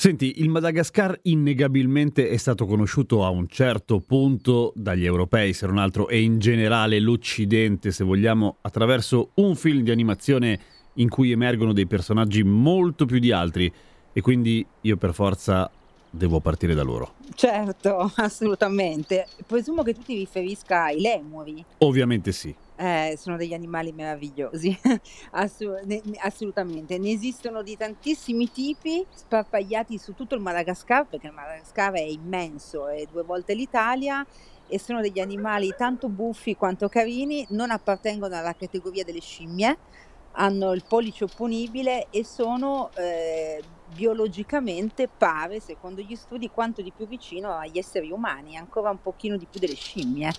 Senti, il Madagascar innegabilmente è stato conosciuto a un certo punto dagli europei, se non altro, e in generale l'Occidente, se vogliamo, attraverso un film di animazione in cui emergono dei personaggi molto più di altri. E quindi io per forza devo partire da loro. Certo, assolutamente. Presumo che tu ti riferisca ai lemuri. Ovviamente sì. Eh, sono degli animali meravigliosi, Assu- ne- assolutamente. Ne esistono di tantissimi tipi, sparpagliati su tutto il Madagascar, perché il Madagascar è immenso, è due volte l'Italia e sono degli animali tanto buffi quanto carini, non appartengono alla categoria delle scimmie, hanno il pollice opponibile e sono eh, biologicamente pare, secondo gli studi, quanto di più vicino agli esseri umani, ancora un pochino di più delle scimmie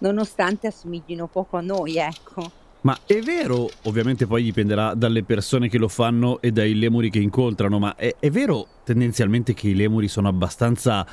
nonostante assomiglino poco a noi, ecco. Ma è vero, ovviamente poi dipenderà dalle persone che lo fanno e dai lemuri che incontrano, ma è, è vero tendenzialmente che i lemuri sono abbastanza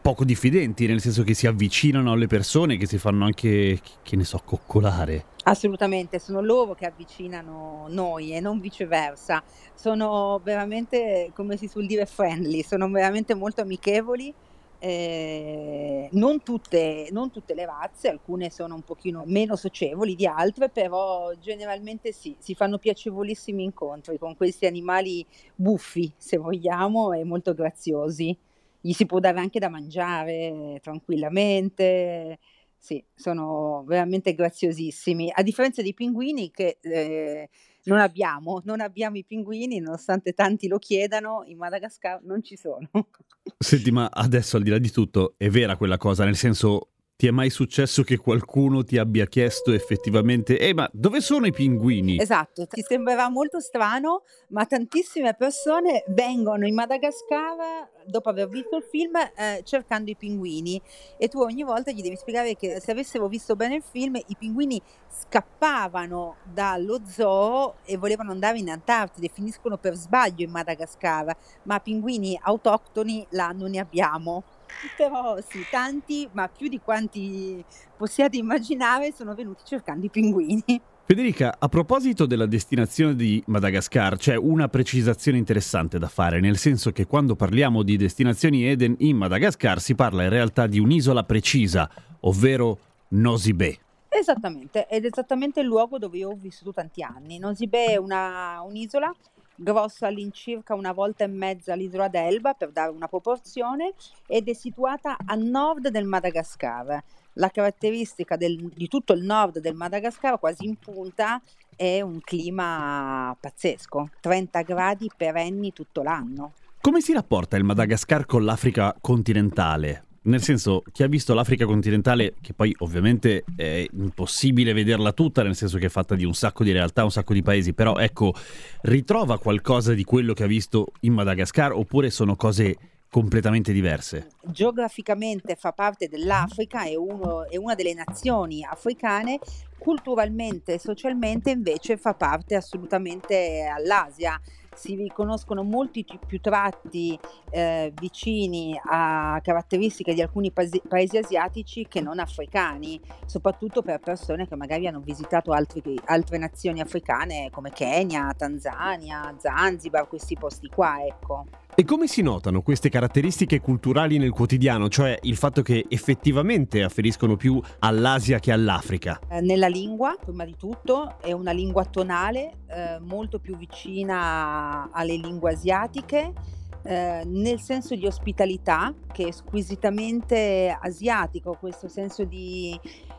poco diffidenti, nel senso che si avvicinano alle persone, che si fanno anche, che ne so, coccolare. Assolutamente, sono loro che avvicinano noi e non viceversa. Sono veramente, come si suol dire, friendly, sono veramente molto amichevoli eh, non, tutte, non, tutte, le razze, alcune sono un pochino meno socievoli di altre, però generalmente sì, si fanno piacevolissimi incontri con questi animali buffi, se vogliamo, e molto graziosi. Gli si può dare anche da mangiare tranquillamente, sì, sono veramente graziosissimi, a differenza dei pinguini che eh, non abbiamo, non abbiamo i pinguini, nonostante tanti lo chiedano, in Madagascar non ci sono. Senti, ma adesso al di là di tutto, è vera quella cosa, nel senso ti è mai successo che qualcuno ti abbia chiesto effettivamente, eh ma dove sono i pinguini? Esatto, ti sembrerà molto strano, ma tantissime persone vengono in Madagascar dopo aver visto il film eh, cercando i pinguini e tu ogni volta gli devi spiegare che se avessero visto bene il film i pinguini scappavano dallo zoo e volevano andare in Antartide, finiscono per sbaglio in Madagascar, ma pinguini autoctoni là non ne abbiamo. Però sì, tanti, ma più di quanti possiate immaginare, sono venuti cercando i pinguini. Federica, a proposito della destinazione di Madagascar, c'è una precisazione interessante da fare, nel senso che quando parliamo di destinazioni Eden in Madagascar si parla in realtà di un'isola precisa, ovvero Nosibè. Esattamente, ed è esattamente il luogo dove io ho vissuto tanti anni. Nosibè è una, un'isola grossa all'incirca una volta e mezza l'isola d'Elba, per dare una proporzione, ed è situata a nord del Madagascar. La caratteristica del, di tutto il nord del Madagascar, quasi in punta, è un clima pazzesco, 30 gradi perenni tutto l'anno. Come si rapporta il Madagascar con l'Africa continentale? Nel senso, chi ha visto l'Africa continentale, che poi ovviamente è impossibile vederla tutta, nel senso che è fatta di un sacco di realtà, un sacco di paesi, però ecco, ritrova qualcosa di quello che ha visto in Madagascar oppure sono cose completamente diverse? Geograficamente fa parte dell'Africa, è, uno, è una delle nazioni africane, culturalmente e socialmente invece fa parte assolutamente all'Asia si riconoscono molti più tratti eh, vicini a caratteristiche di alcuni paesi, paesi, asiatici che non africani, soprattutto per persone che magari hanno visitato altri, altre nazioni africane come Kenya, Tanzania, Zanzibar, questi posti qua, ecco. E come si notano queste caratteristiche culturali nel quotidiano, cioè il fatto che effettivamente afferiscono più all'Asia che all'Africa? Eh, nella lingua, prima di tutto, è una lingua tonale eh, molto più vicina alle lingue asiatiche. Eh, nel senso di ospitalità che è squisitamente asiatico, questo senso di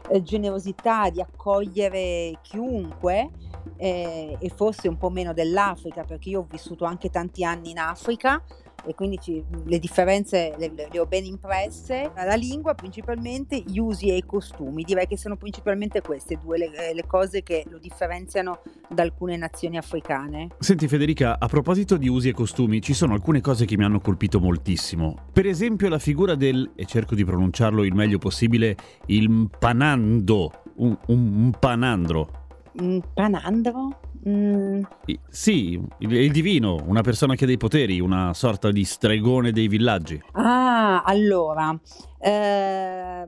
eh, generosità, di accogliere chiunque, eh, e forse un po' meno dell'Africa, perché io ho vissuto anche tanti anni in Africa e quindi ci, le differenze le, le, ho ben impresse. La lingua principalmente, gli usi e i costumi, direi che sono principalmente queste due le, le cose che lo differenziano da alcune nazioni africane. Senti Federica, a proposito di usi e costumi, ci sono alcune cose che mi hanno colpito moltissimo. Per esempio la figura del, e cerco di pronunciarlo il meglio possibile, il panando, un, un panandro. Un panandro? Mm. Sì, il, il, divino, una persona che ha dei poteri, una sorta di stregone dei villaggi. Ah, allora, eh,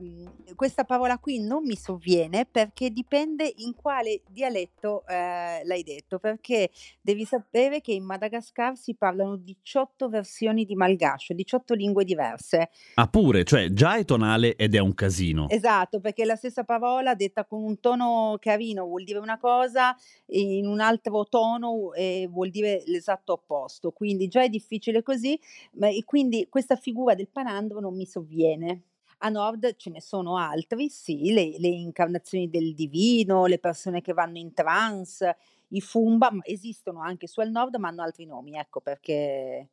questa parola qui non mi sovviene perché dipende in quale dialetto eh, l'hai detto, perché devi sapere che in Madagascar si parlano 18 versioni di malgascio, 18 lingue diverse. Ah pure, cioè già è tonale ed è un casino. Esatto, perché la stessa parola detta con un tono carino vuol dire una cosa, in un altro tono eh, vuol dire l'esatto opposto, quindi già è difficile così, ma, e quindi questa figura del panandro non mi sovviene. A nord ce ne sono altri, sì, le, le incarnazioni del divino, le persone che vanno in trance, i Fumba, ma esistono anche su al nord, ma hanno altri nomi, ecco perché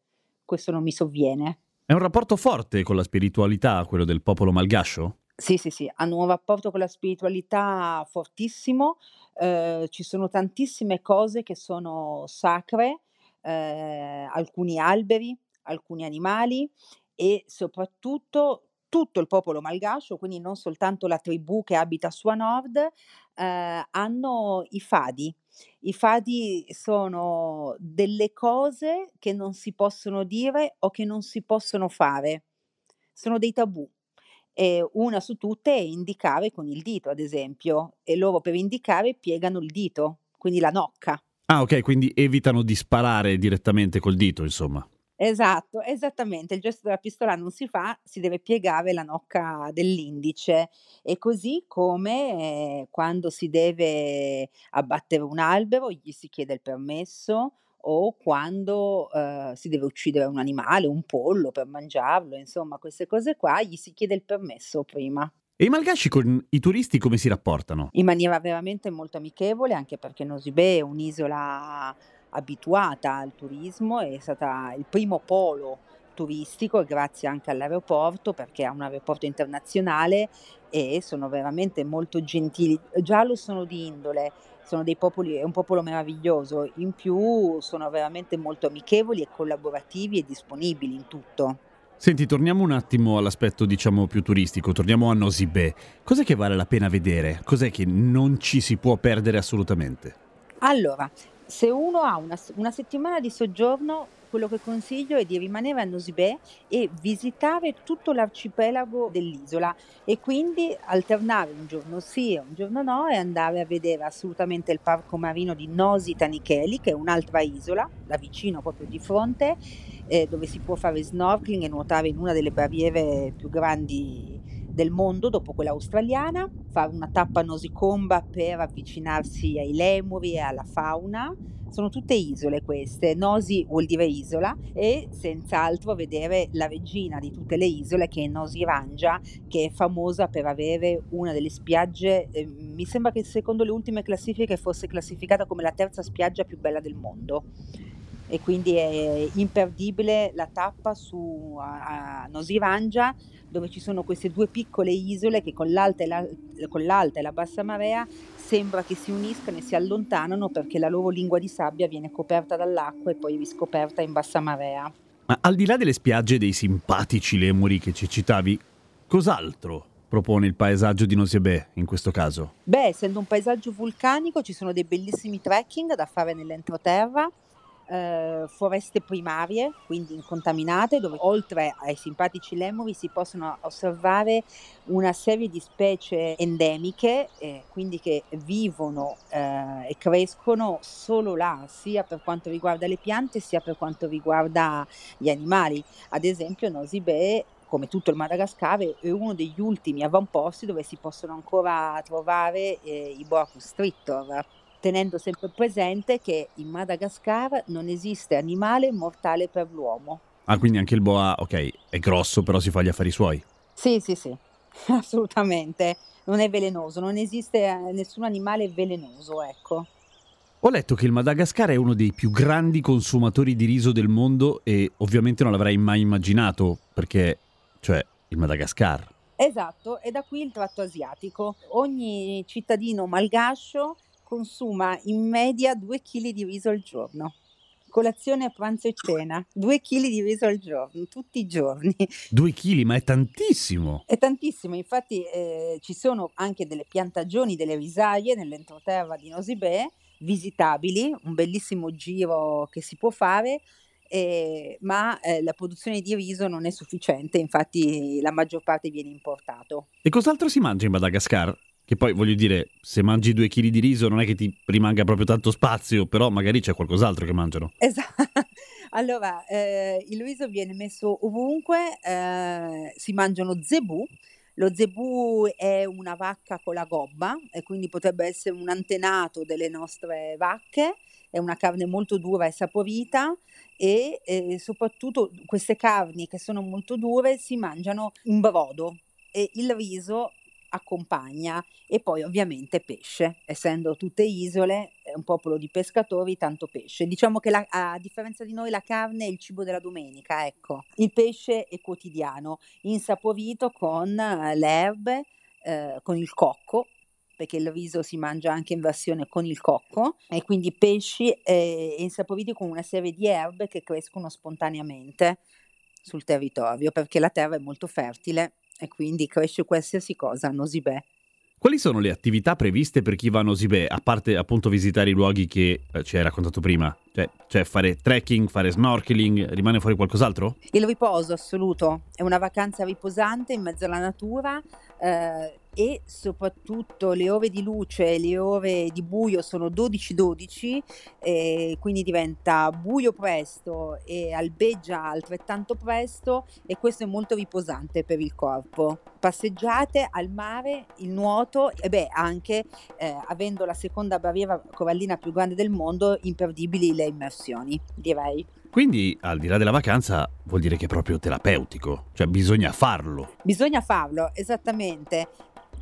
questo non mi sovviene. È un rapporto forte con la spiritualità, quello del popolo malgascio? Sì, sì, sì, hanno un rapporto con la spiritualità fortissimo, eh, ci sono tantissime cose che sono sacre, eh, alcuni alberi, alcuni animali e soprattutto tutto il popolo malgascio, quindi non soltanto la tribù che abita su a nord, eh, hanno i fadi. I fadi sono delle cose che non si possono dire o che non si possono fare. Sono dei tabù. E una su tutte è indicare con il dito, ad esempio, e loro per indicare piegano il dito, quindi la nocca. Ah, ok, quindi evitano di sparare direttamente col dito, insomma. Esatto, esattamente, il gesto della pistola non si fa, si deve piegare la nocca dell'indice e così come eh, quando si deve abbattere un albero gli si chiede il permesso o quando eh, si deve uccidere un animale, un pollo per mangiarlo, insomma queste cose qua gli si chiede il permesso prima. E i malgasci con i turisti come si rapportano? In maniera veramente molto amichevole, anche perché Nosibè è un'isola abituata al turismo, è stata il primo polo turistico grazie anche all'aeroporto perché ha un aeroporto internazionale e sono veramente molto gentili, già lo sono di indole, sono dei popoli, è un popolo meraviglioso, in più sono veramente molto amichevoli e collaborativi e disponibili in tutto. Senti, torniamo un attimo all'aspetto diciamo più turistico, torniamo a Nosibè. Cos'è che vale la pena vedere? Cos'è che non ci si può perdere assolutamente? Allora, se uno ha una, una settimana di soggiorno, quello che consiglio è di rimanere a Nosibè e visitare tutto l'arcipelago dell'isola e quindi alternare un giorno sì e un giorno no e andare a vedere assolutamente il parco marino di Nosi Tanicheli, che è un'altra isola, da vicino proprio di fronte, eh, dove si può fare snorkeling e nuotare in una delle barriere più grandi del mondo dopo quella australiana, fare una tappa nosicomba per avvicinarsi ai lemuri e alla fauna. Sono tutte isole queste, Nosi vuol dire isola e senz'altro vedere la regina di tutte le isole che è Nosi Rangia, che è famosa per avere una delle spiagge, eh, mi sembra che secondo le ultime classifiche fosse classificata come la terza spiaggia più bella del mondo e quindi è imperdibile la tappa su a, a Nosiranja dove ci sono queste due piccole isole che con l'alta, e la, con l'alta e la bassa marea sembra che si uniscano e si allontanano perché la loro lingua di sabbia viene coperta dall'acqua e poi riscoperta in bassa marea. Ma al di là delle spiagge dei simpatici lemuri che ci citavi, cos'altro propone il paesaggio di Nosebè in questo caso? Beh, essendo un paesaggio vulcanico ci sono dei bellissimi trekking da fare nell'entroterra eh, foreste primarie, quindi incontaminate, dove oltre ai simpatici lemuri si possono osservare una serie di specie endemiche, eh, quindi che vivono eh, e crescono solo là, sia per quanto riguarda le piante sia per quanto riguarda gli animali. Ad esempio Nosibè come tutto il Madagascar, è uno degli ultimi avamposti dove si possono ancora trovare eh, i boa constrictor tenendo sempre presente che in Madagascar non esiste animale mortale per l'uomo. Ah, quindi anche il boa, ok, è grosso, però si fa gli affari suoi. Sì, sì, sì, assolutamente. Non è velenoso, non esiste eh, nessun animale velenoso, ecco. Ho letto che il Madagascar è uno dei più grandi consumatori di riso del mondo e ovviamente non l'avrei mai immaginato perché, cioè, il Madagascar. Esatto, e da qui il tratto asiatico. Ogni cittadino malgascio consuma in media 2 kg di riso al giorno. Colazione, pranzo e cena, 2 kg di riso al giorno, tutti i giorni. 2 kg, ma è tantissimo! È tantissimo, infatti eh, ci sono anche delle piantagioni delle risaie nell'entroterra di Nosibè, visitabili, un bellissimo giro che si può fare, eh, ma eh, la produzione di riso non è sufficiente, infatti la maggior parte viene importato. E cos'altro si mangia in Madagascar? Che poi voglio dire, se mangi due chili di riso non è che ti rimanga proprio tanto spazio, però magari c'è qualcos'altro che mangiano. Esatto. Allora, eh, il riso viene messo ovunque, eh, si mangiano zebù. Lo zebù è una vacca con la gobba e quindi potrebbe essere un antenato delle nostre vacche, è una carne molto dura e saporita e eh, soprattutto queste carni che sono molto dure si mangiano in brodo e il riso accompagna e poi ovviamente pesce, essendo tutte isole, è un popolo di pescatori, tanto pesce. Diciamo che la, a differenza di noi la carne è il cibo della domenica, ecco. Il pesce è quotidiano, insaporito con le erbe, eh, con il cocco, perché il riso si mangia anche in versione con il cocco e quindi pesci eh, insaporiti con una serie di erbe che crescono spontaneamente sul territorio perché la terra è molto fertile e quindi cresce qualsiasi cosa a Nosibè. Quali sono le attività previste per chi va a Nosibè, a parte appunto visitare i luoghi che eh, ci hai raccontato prima? Cioè, cioè, fare trekking, fare snorkeling, rimane fuori qualcos'altro? Il riposo assoluto, è una vacanza riposante in mezzo alla natura eh, e soprattutto le ore di luce e le ore di buio sono 12-12, eh, quindi diventa buio presto e albeggia altrettanto presto e questo è molto riposante per il corpo. Passeggiate al mare, il nuoto e beh anche eh, avendo la seconda barriera corallina più grande del mondo, imperdibili le immersioni, direi. Quindi, al di là della vacanza, vuol dire che è proprio terapeutico, cioè bisogna farlo. Bisogna farlo, esattamente,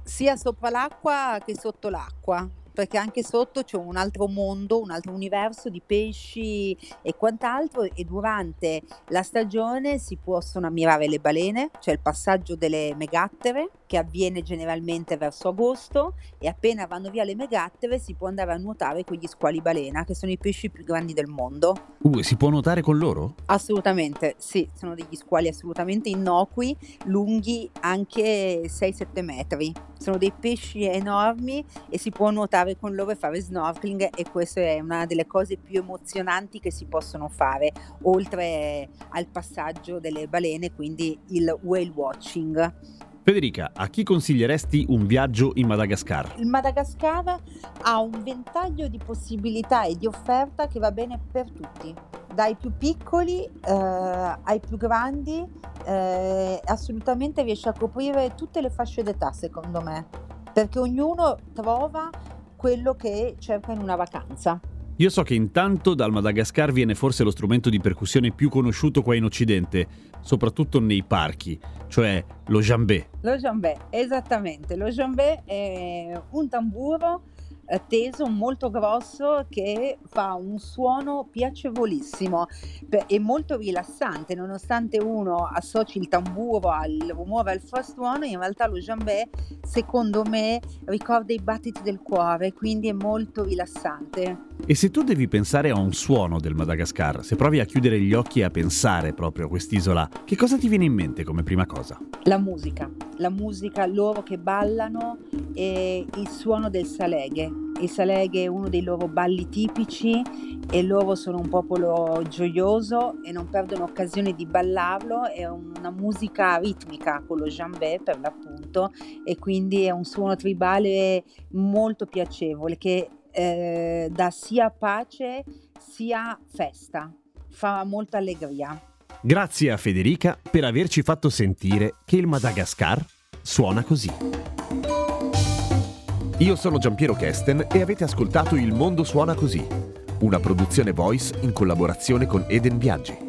sia sopra l'acqua che sotto l'acqua perché anche sotto c'è un altro mondo, un altro universo di pesci e quant'altro e durante la stagione si possono ammirare le balene, cioè il passaggio delle megattere che avviene generalmente verso agosto e appena vanno via le megattere si può andare a nuotare con gli squali balena che sono i pesci più grandi del mondo. Uh, si può nuotare con loro? Assolutamente, sì, sono degli squali assolutamente innocui, lunghi anche 6-7 metri. Sono dei pesci enormi e si può nuotare con loro e fare snorkeling e questa è una delle cose più emozionanti che si possono fare, oltre al passaggio delle balene, quindi il whale watching. Federica, a chi consiglieresti un viaggio in Madagascar? Il Madagascar ha un ventaglio di possibilità e di offerta che va bene per tutti, dai più piccoli eh, ai più grandi, eh, assolutamente riesce a coprire tutte le fasce d'età secondo me, perché ognuno trova quello che cerca in una vacanza. Io so che intanto dal Madagascar viene forse lo strumento di percussione più conosciuto qua in Occidente, soprattutto nei parchi, cioè lo jambé. Lo jambé, esattamente. Lo jambé è un tamburo teso molto grosso che fa un suono piacevolissimo e molto rilassante. Nonostante uno associ il tamburo al rumore al frastuono in realtà lo jambé secondo me ricorda i battiti del cuore quindi è molto rilassante. E se tu devi pensare a un suono del Madagascar se provi a chiudere gli occhi e a pensare proprio a quest'isola che cosa ti viene in mente come prima cosa? La musica la musica loro che ballano e il suono del saleghe. Il saleghe è uno dei loro balli tipici e loro sono un popolo gioioso e non perdono occasione di ballarlo, è una musica ritmica con lo jambé per l'appunto e quindi è un suono tribale molto piacevole che eh, dà sia pace sia festa, fa molta allegria. Grazie a Federica per averci fatto sentire che il Madagascar suona così. Io sono Giampiero Kesten e avete ascoltato Il mondo suona così, una produzione voice in collaborazione con Eden Viaggi.